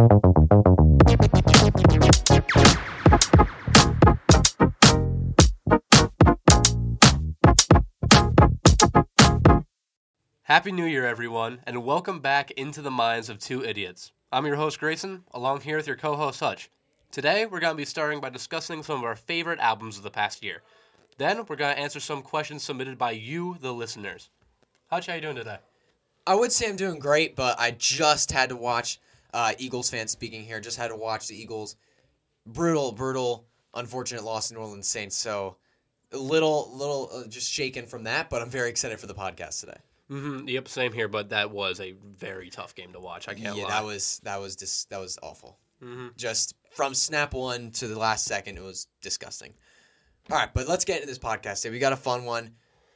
Happy New Year, everyone, and welcome back into the minds of two idiots. I'm your host, Grayson, along here with your co host, Hutch. Today, we're going to be starting by discussing some of our favorite albums of the past year. Then, we're going to answer some questions submitted by you, the listeners. Hutch, how you doing today? I would say I'm doing great, but I just had to watch uh, Eagles fan speaking here. Just had to watch the Eagles brutal, brutal, unfortunate loss to New Orleans Saints. So a little, little uh, just shaken from that, but I'm very excited for the podcast today. Mm-hmm. Yep, same here. But that was a very tough game to watch. I can't yeah, lie. that was that was dis- that was awful. Mm-hmm. Just from snap one to the last second, it was disgusting. All right, but let's get into this podcast today. We got a fun one.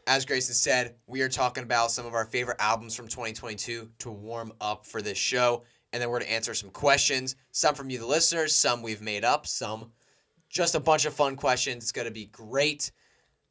As Grayson said, we are talking about some of our favorite albums from 2022 to warm up for this show. And then we're going to answer some questions, some from you, the listeners, some we've made up, some just a bunch of fun questions. It's going to be great.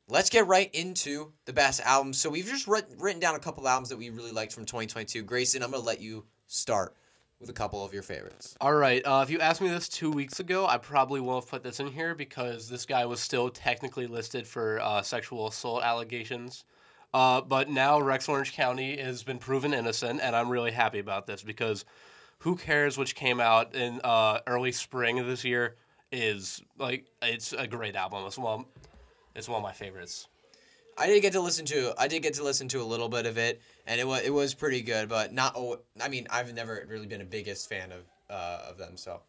Let's get right into the best albums. So we've just writ- written down a couple albums that we really liked from 2022. Grayson, I'm going to let you start with a couple of your favorites. All right. Uh, if you asked me this two weeks ago, I probably won't have put this in here because this guy was still technically listed for uh, sexual assault allegations. Uh, but now Rex Orange County has been proven innocent, and I'm really happy about this because Who Cares, which came out in uh, early spring of this year, is like it's a great album. It's one, it's one of my favorites. I did get to listen to I did get to listen to a little bit of it, and it was it was pretty good, but not. I mean, I've never really been a biggest fan of uh, of them, so.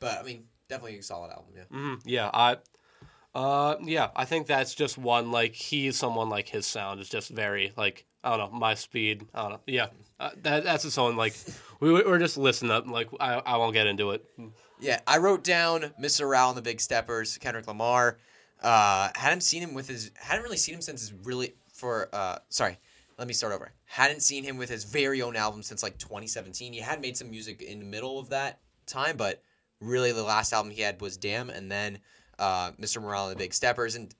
But I mean, definitely a solid album. Yeah. hmm Yeah, I, uh, yeah, I think that's just one. Like he's someone like his sound is just very like I don't know my speed. I don't know. Yeah, uh, that that's its own like we we're just listening up. Like I I won't get into it. Yeah, I wrote down Mr. Morale and the Big Steppers, Kendrick Lamar. Uh, hadn't seen him with his hadn't really seen him since his really for uh sorry, let me start over. Hadn't seen him with his very own album since like 2017. He had made some music in the middle of that time, but really the last album he had was Damn, and then uh, Mr. Morale and the Big Steppers, and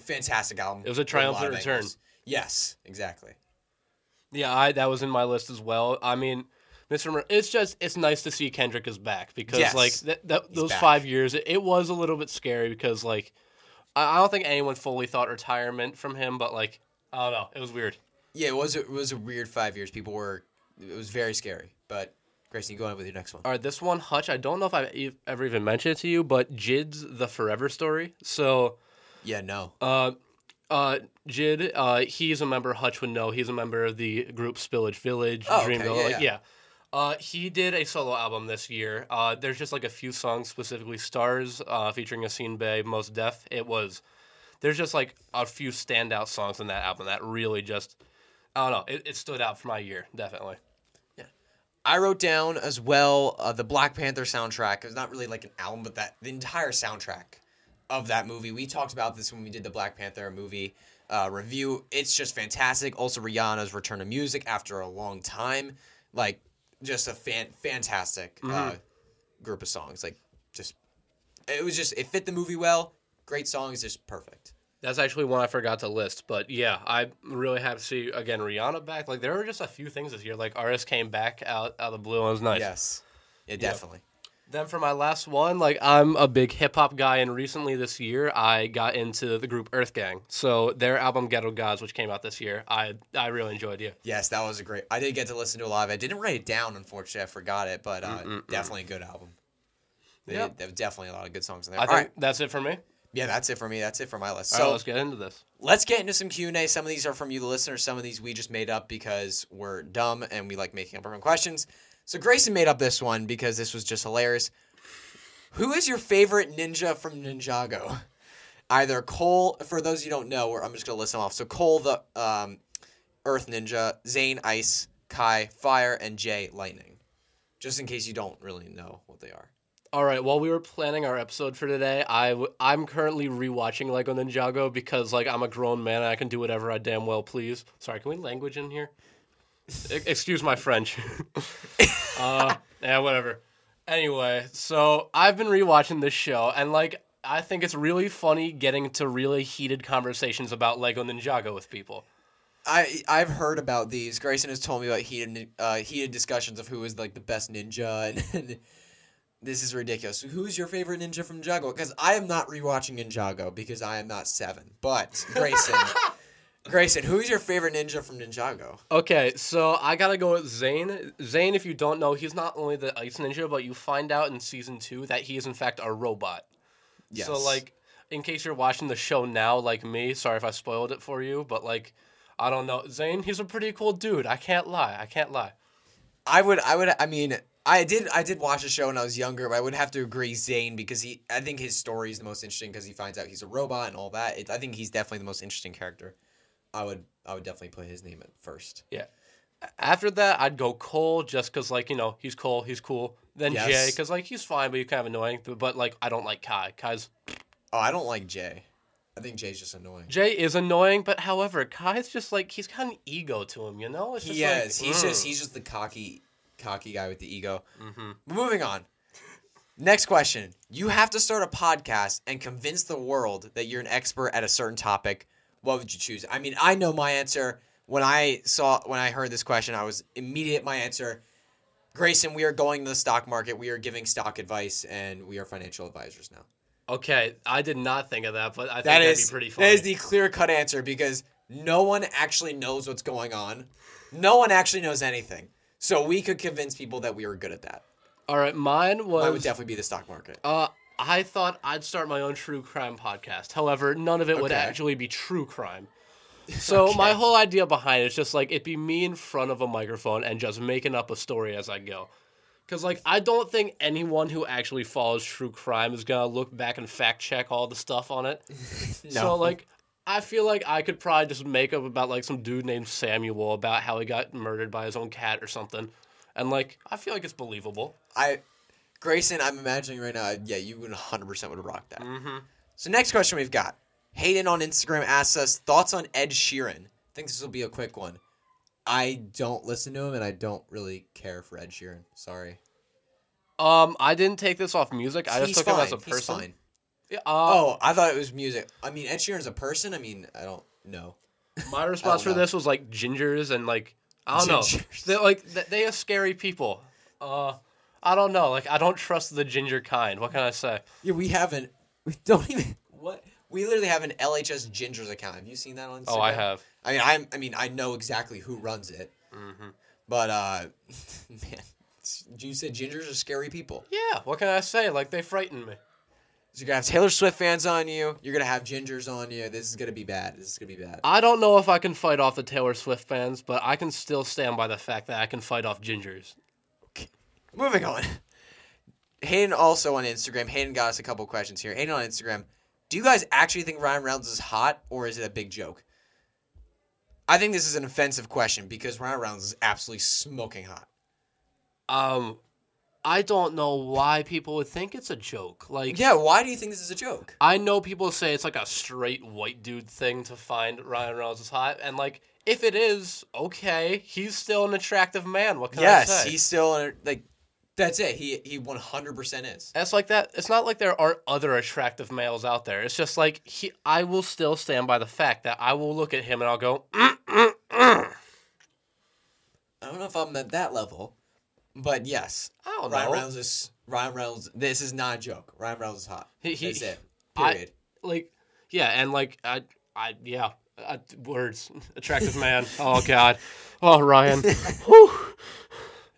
fantastic album. It was a triumphant return. angles. Yes, exactly. Yeah, I that was in my list as well. I mean. Mr. Mer- it's just it's nice to see Kendrick is back because Yes, like that, that those back. five years it, it was a little bit scary because like I, I don't think anyone fully thought retirement from him but like I don't know it was weird. Yeah, it was a, it was a weird five years. People were it was very scary. But Grayson, you go on with your next one. All right, this one, Hutch. I don't know if I've ever even mentioned it to you, but Jid's The Forever Story. So, Yeah, no. uh, uh, Jid, uh, he's a member. Hutch would know. He's a member of the group Spillage Village, Oh, okay, yeah, yeah. yeah. Uh, he did a solo album this year. Uh, there's just like a few songs, specifically "Stars," uh, featuring Yasiin Bey, "Most Deaf." It was. There's just like a few standout songs in that album that really just. I don't know. It, it stood out for my year, definitely. Yeah, I wrote down as well uh, the Black Panther soundtrack. It's not really like an album, but that the entire soundtrack of that movie. We talked about this when we did the Black Panther movie uh, review. It's just fantastic. Also, Rihanna's return to music after a long time, like just a fan fantastic uh, group of songs. Like just it was just it fit the movie well. Great songs, just perfect. That's actually one I forgot to list, but yeah, I really happy to see again Rihanna back. Like there were just a few things this year. Like artists came back out out of the blue and it was nice. Yes, yeah, definitely. Then for my last one, like I'm a big hip hop guy, and recently this year I got into the group Earth Gang. So their album Ghetto Gods, which came out this year, I I really enjoyed. Yeah, Yes, that was a great. I did get to listen to a lot of it. I didn't write it down, unfortunately. I forgot it, but uh, definitely a good album. They, Yep. There were definitely a lot of good songs in there. I All think right. that's it for me. Yeah, that's it for me. That's it for my list. So right, let's get into this. let's get into some Q and A. Some of these are from you, the listeners. Some of these we just made up because we're dumb and we like making up our own questions. So Grayson made up this one because this was just hilarious. Who is your favorite ninja from Ninjago? Either Cole, for those you don't know, or I'm just gonna list them off. So Cole, the um, Earth Ninja, Zane, Ice, Kai, Fire, and Jay, Lightning. Just in case you don't really know what they are. All right. While we were planning our episode for today, I w- I'm currently rewatching Lego Ninjago because like I'm a grown man and I can do whatever I damn well please. Sorry, can we language in here? Excuse my French. uh, yeah, whatever. Anyway, so I've been rewatching this show and like I think it's really funny getting to really heated conversations about Lego Ninjago with people. I I've heard about these. Grayson has told me about heated uh, heated discussions of who is like the best ninja, and, and this is ridiculous. Who's your favorite ninja from Ninjago? Because I am not rewatching Ninjago because I am not seven. But Grayson, Grayson, who's your favorite ninja from Ninjago? Okay, so I gotta go with Zane. Zane, if you don't know, he's not only the ice ninja, but you find out in season two that he is in fact a robot. Yes. So like, in case you're watching the show now, like me, sorry if I spoiled it for you, but like, I don't know, Zane, he's a pretty cool dude. I can't lie. I can't lie. I would, I would, I mean, I did, I did watch the show when I was younger, but I would have to agree Zane because he, I think his story is the most interesting because he finds out he's a robot and all that. It, I think he's definitely the most interesting character. I would, I would definitely put his name at first. Yeah. After that, I'd go Cole just because, like, you know, he's Cole, he's cool. Then Yes. Jay, because, like, he's fine, but he's kind of annoying. But, like, I don't like Kai. Kai's. Oh, I don't like Jay. I think Jay's just annoying. Jay is annoying, but however, Kai's just, like, he's got an ego to him, you know? It's He like, is. he's mm. just, he's just the cocky, cocky guy with the ego. Mm-hmm. Moving on. Next question. You have to start a podcast and convince the world that you're an expert at a certain topic. What would you choose? I mean, I know my answer. When I saw, when I heard this question, I was immediate. My answer. Grayson, we are going to the stock market. We are giving stock advice, and we are financial advisors now. Okay, I did not think of that, but I think That that'd is be pretty funny. that is the clear cut answer because no one actually knows what's going on. No one actually knows anything. So we could convince people that we were good at that. All right, mine was. I would definitely be the stock market. Uh, I thought I'd start my own true crime podcast. However, none of it would actually be true crime. So my whole idea behind it is just like it'd be me in front of a microphone and just making up a story as I go. Cause like I don't think anyone who actually follows true crime is gonna look back and fact check all the stuff on it. So like I feel like I could probably just make up about like some dude named Samuel about how he got murdered by his own cat or something. And like I feel like it's believable. I, Grayson, I'm imagining right now. Yeah, you would 100 percent would rock that. Mm-hmm. So next question we've got. Hayden on Instagram asks us thoughts on Ed Sheeran. I think this will be a quick one. I don't listen to him, and I don't really care for Ed Sheeran. Sorry. Um, I didn't take this off music. I just He's took fine. him as a person. Yeah, uh, Oh, I thought it was music. I mean, Ed Sheeran's a person. I mean, I don't know. my response for know. this was like gingers and like I don't know. They're like they are scary people. Uh, I don't know. Like I don't trust the ginger kind. What can I say? Yeah, we haven't. We don't even. What? We literally have an LHS Gingers account. Have you seen that on Instagram? Oh, I have. I mean, I'm. I mean, I know exactly who runs it. Mm-hmm. But uh, man, you said gingers are scary people. Yeah. What can I say? Like they frighten me. So you're gonna have Taylor Swift fans on you. You're gonna have gingers on you. This is gonna be bad. This is gonna be bad. I don't know if I can fight off the Taylor Swift fans, but I can still stand by the fact that I can fight off gingers. Moving on. Hayden also on Instagram. Hayden got us a couple questions here. Hayden on Instagram. Do you guys actually think Ryan Reynolds is hot, or is it a big joke? I think this is an offensive question because Ryan Reynolds is absolutely smoking hot. Um, I don't know why people would think it's a joke. Like, Yeah, why do you think this is a joke? I know people say it's like a straight white dude thing to find Ryan Reynolds is hot, and like if it is, okay, he's still an attractive man. What can I say? yes, he's still like that's it. He he 100% is. It's like that. It's not like there aren't other attractive males out there. It's just like he. I will still stand by the fact that I will look at him and I'll go, mm, mm, mm. I don't know if I'm at that level, but yes, I don't Ryan know. Reynolds is Ryan Reynolds. This is not a joke. Ryan Reynolds is hot. He- he- That's it. I- Period. like yeah and like i i yeah I, words attractive man oh god oh ryan.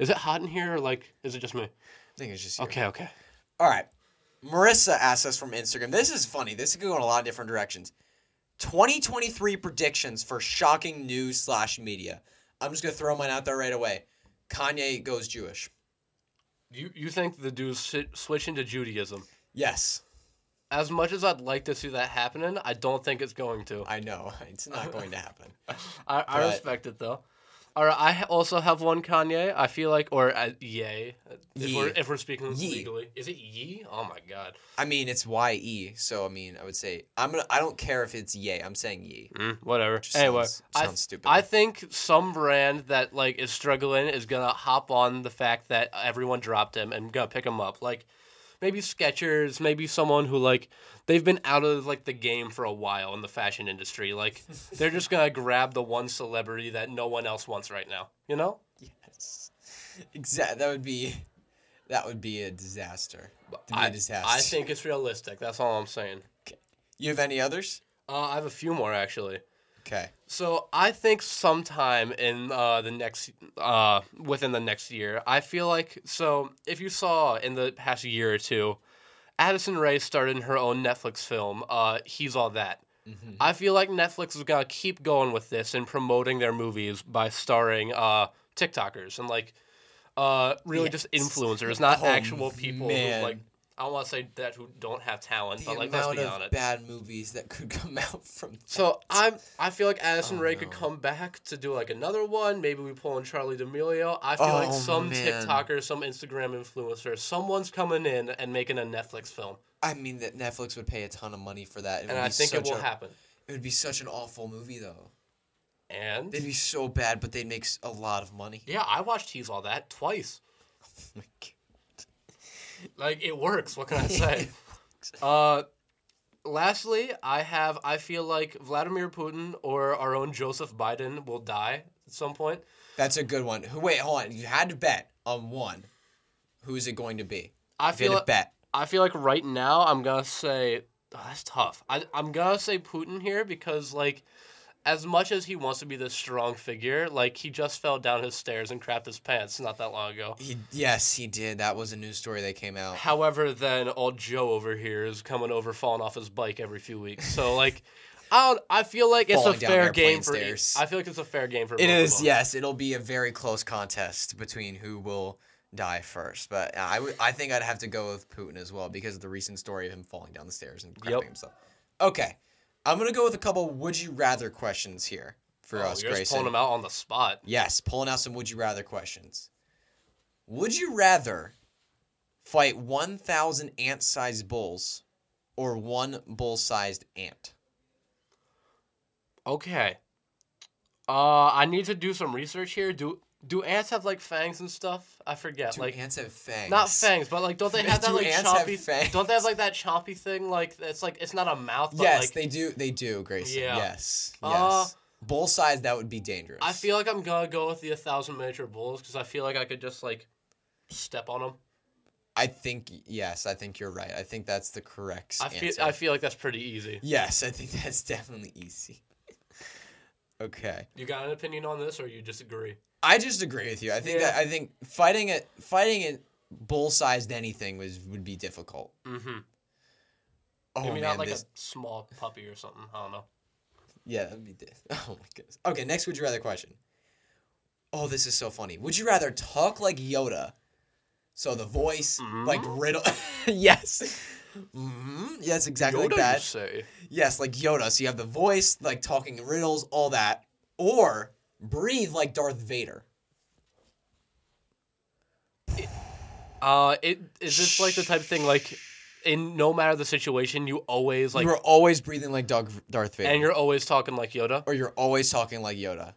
is it hot in here or like is it just me I think it's just you. okay okay All right. Marissa asked us from Instagram. This is funny. This could go in a lot of different directions. 2023 predictions for shocking news slash media. I'm just gonna throw mine out there right away. Kanye goes Jewish. you you think the dude's si- switching to judaism Yes, as much as i'd like to see that happening i don't think it's going to I know it's not going to happen. i, I respect it though all right i also have one kanye i feel like or uh, yay if Ye. we're if we're speaking Ye. legally is it ye oh my god I mean, it's Y E. So I mean, I would say I'm gonna. I don't care if it's Ye. I'm saying Ye. Mm, whatever. Just anyway, sounds- I, sounds stupid. I think some brand that like is struggling is gonna hop on the fact that everyone dropped him and gonna pick him up. Like maybe Skechers, maybe someone who like they've been out of like the game for a while in the fashion industry. Like they're just gonna grab the one celebrity that no one else wants right now. You know? Yes. Exactly. That would be that would be a disaster. Be I, a disaster. I think it's realistic. That's all I'm saying. You have any others? Uh, I have a few more actually. Okay. So I think sometime in uh, the next, uh, within the next year, I feel like so. If you saw in the past year or two, Addison Rae started in her own Netflix film. Uh, He's all that. I feel like Netflix is gonna keep going with this and promoting their movies by starring uh, TikTokers and like uh, really just influencers, not Oh, actual people man. who like. I don't want to say that who don't have talent, The but like let's amount be of honest. bad movies that could come out from. So I'm I feel like Addison Oh, Rae could come back to do like another one. Maybe we pull in Charli D'Amelio. I feel like Oh, some man. TikToker, some Instagram influencer, someone's coming in and making a Netflix film, I mean that Netflix would pay a ton of money for that. It and would I be think it such will a- happen. It would be such an awful movie though. And They'd be so bad, but they'd make a lot of money. yeah, I watched He's All That twice. Oh my God. Like it works. What can I say? uh, lastly, I have I feel like Vladimir Putin or our own Joseph Biden will die at some point. That's a good one. Who? Wait, hold on. You had to bet on one. Who's it going to be? I feel to bet. I feel like right now I'm gonna say oh, that's tough. I I'm gonna say Putin here because like as much as he wants to be this strong figure, like he just fell down his stairs and crapped his pants not that long ago. He, yes, he did. That was a news story that came out. However, then old Joe over here is coming over, falling off his bike every few weeks. So like, I don't. I feel like it's a fair game for. stairs. I feel like it's a fair game for. It them. yes. It'll be a very close contest between who will die first. But I I think I'd have to go with Putin as well because of the recent story of him falling down the stairs and crapping Yep. himself. Okay, I'm gonna go with a couple would you rather questions here for Oh, us, you're just pulling him out on the spot. Yes, pulling out some would you rather questions. Would you rather fight 1,000 ant sized bulls or one bull sized ant? Okay. Uh, I need to do some research here. Do do ants have like fangs and stuff? I forget. Do like ants have fangs? not fangs, but like don't they have that like ants have chompy? fangs? Don't they have like that chompy thing? Like it's like it's not a mouth. But, Yes, like, they do. They do, Grayson. Yeah. Yes. Uh, Yes. bull size, that would be dangerous. I feel like I'm gonna go with the a thousand miniature bulls because I feel like I could just like step on them. I think yes. I think you're right. I think that's the correct I feel answer. I feel like that's pretty easy. yes, I think that's definitely easy. okay. You got an opinion on this, or you disagree? I just agree with you. I think Yeah. that I think fighting it fighting it bull sized anything was would be difficult. Mm-hmm. Oh Maybe man, not like this, a small puppy or something. I don't know. yeah, that'd be. Di- oh my goodness. Okay, next would you rather question. Oh, this is so funny. Would you rather talk like Yoda, so the voice like riddle? yes. hmm Yes, exactly Yoda, like that. you say? Yes, like Yoda. So you have the voice, like talking riddles, all that, or breathe like Darth Vader. Uh, it is this like the type of thing like, in no matter the situation, you always like, you are always breathing like Doug, Darth Vader, and you're always talking like Yoda. or you're always talking like Yoda.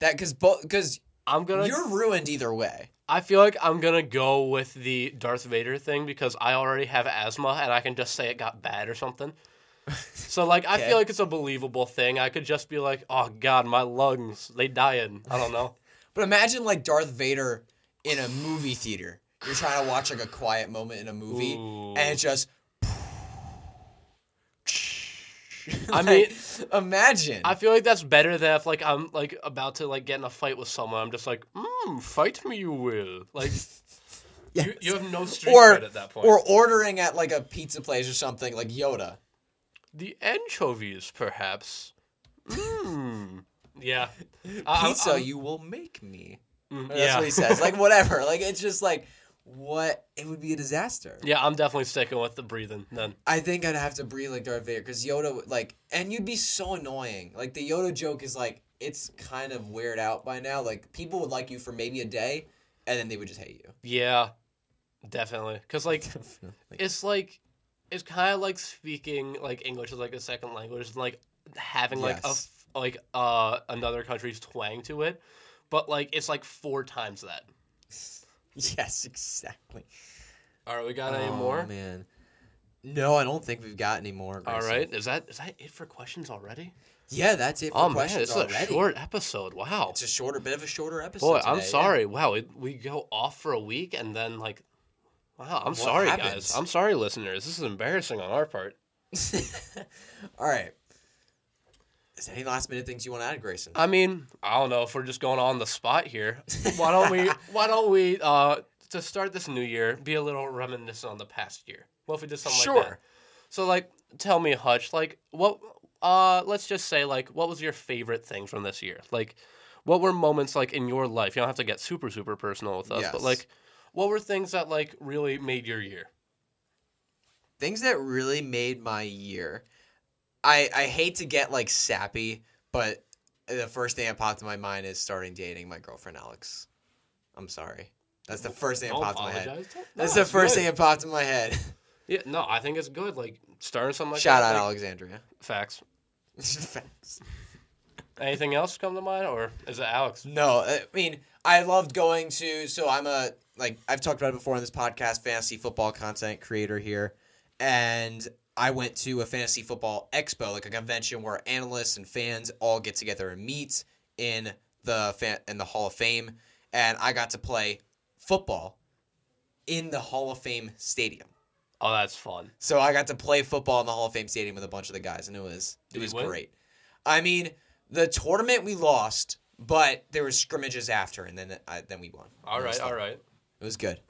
That because both because I'm gonna. you're ruined either way. I feel like I'm gonna go with the Darth Vader thing because I already have asthma and I can just say it got bad or something. So like I Okay. feel like it's a believable thing. I could just be like, oh god, my lungs they dying. I don't know. But imagine like Darth Vader in a movie theater. You're trying to watch like a quiet moment in a movie, and it's just. I mean, imagine. I feel like that's better than if like I'm like about to like get in a fight with someone. I'm just like, mm, fight me, you will. Like you, you have no street or cred at that point. or ordering at like a pizza place or something like Yoda. The anchovies, perhaps. Mm. Yeah. Pizza, you will make me. mm, That's yeah. what he says. Like whatever. Like it's just like what it would be a disaster. Yeah, I'm definitely sticking with the breathing then. I think I'd have to breathe like Darth Vader because Yoda like, and you'd be so annoying. Like the Yoda joke is like it's kind of weird out by now. Like people would like you for maybe a day, and then they would just hate you. Yeah, definitely. Cause like it's like it's kind of like speaking like English as like a second language, and like having like a Yes. f- like uh another country's twang to it, but like it's like four times that. yes, exactly. All right, we got any Oh, more? man. No, I don't think we've got any more. All right, is that is that it for questions already? Yeah, that's it for Oh man, questions it's already. a short episode. Wow. It's a shorter, bit of a shorter episode. Boy, I'm today, yeah. sorry. Wow, it, we go off for a week and then like, wow. I'm What sorry, guys. I'm sorry, listeners. This is embarrassing on our part. All right. Is there any last minute things you want to add, Grayson? I mean, I don't know if we're just going on the spot here. Why don't we? Why don't we? Uh, to start this new year, be a little reminiscent on the past year. What if we did something like Sure. that? So, like, tell me, Hutch, like, what? Uh, let's just say, like, what was your favorite thing from this year? Like, what were moments like in your life? You don't have to get super, super personal with us, Yes. but like, what were things that like really made your year? things that really made my year. I I hate to get like sappy, but the first thing that popped in my mind is starting dating my girlfriend Alex. I'm sorry. That's the first thing that popped in my head. Don't- That's the first good. thing that popped in my head. Yeah, no, I think it's good. Like starting something like Shout that. out like, Alexandria. Facts. Facts. Anything else come to mind, or is it Alex? No, I mean, I loved going to. So I'm a like I've talked about it before on this podcast, fantasy football content creator here, and I went to a fantasy football expo, like a convention where analysts and fans all get together and meet in the fan in the Hall of Fame, and I got to play football in the Hall of Fame stadium. Oh, that's fun. So I got to play football in the Hall of Fame stadium with a bunch of the guys, and it was it Did you was great. I mean, the tournament we lost, but there were scrimmages after, and then I, then we won. All It right, all right. It was good.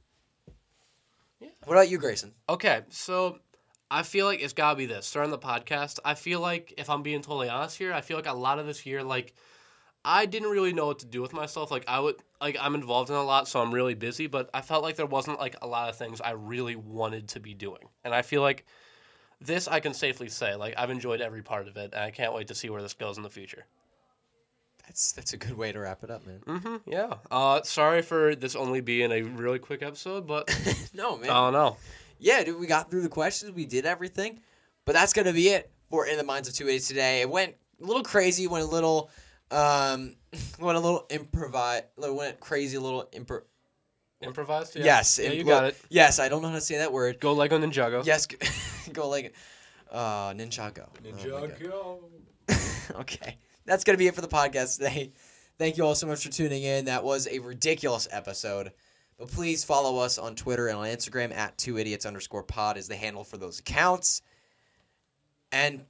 Yeah. What about you, Grayson? Okay, so I feel like it's gotta be this. Starting the podcast, I feel like if I'm being totally honest here, I feel like a lot of this year, like I didn't really know what to do with myself. Like I would, like I'm involved in a lot, so I'm really busy. But I felt like there wasn't like a lot of things I really wanted to be doing, and I feel like this I can safely say, like I've enjoyed every part of it, and I can't wait to see where this goes in the future. That's that's a good way to wrap it up, man. Mm-hmm. Yeah. Uh, sorry for this only being a really quick episode, but no, man. I don't know. yeah, dude, we got through the questions. We did everything. But that's going to be it for In the Minds of Two Idiots today. It went a little crazy, went a little, um, went a little improvise, went crazy, a little impro. Improvised. Yeah. Yes, Yeah, you got it. Yes, I don't know how to say that word. Go Lego Ninjago. Yes, go like, uh, Ninjago. Oh Ninjago. okay, that's gonna be it for the podcast today. Thank you all so much for tuning in. That was a ridiculous episode. But please follow us on Twitter and on Instagram at two idiots underscore pod is the handle for those accounts. And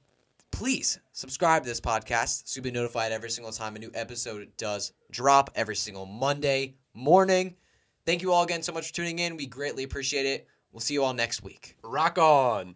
please subscribe to this podcast so you'll be notified every single time a new episode does drop every single Monday morning. Thank you all again so much for tuning in. We greatly appreciate it. We'll see you all next week. Rock on.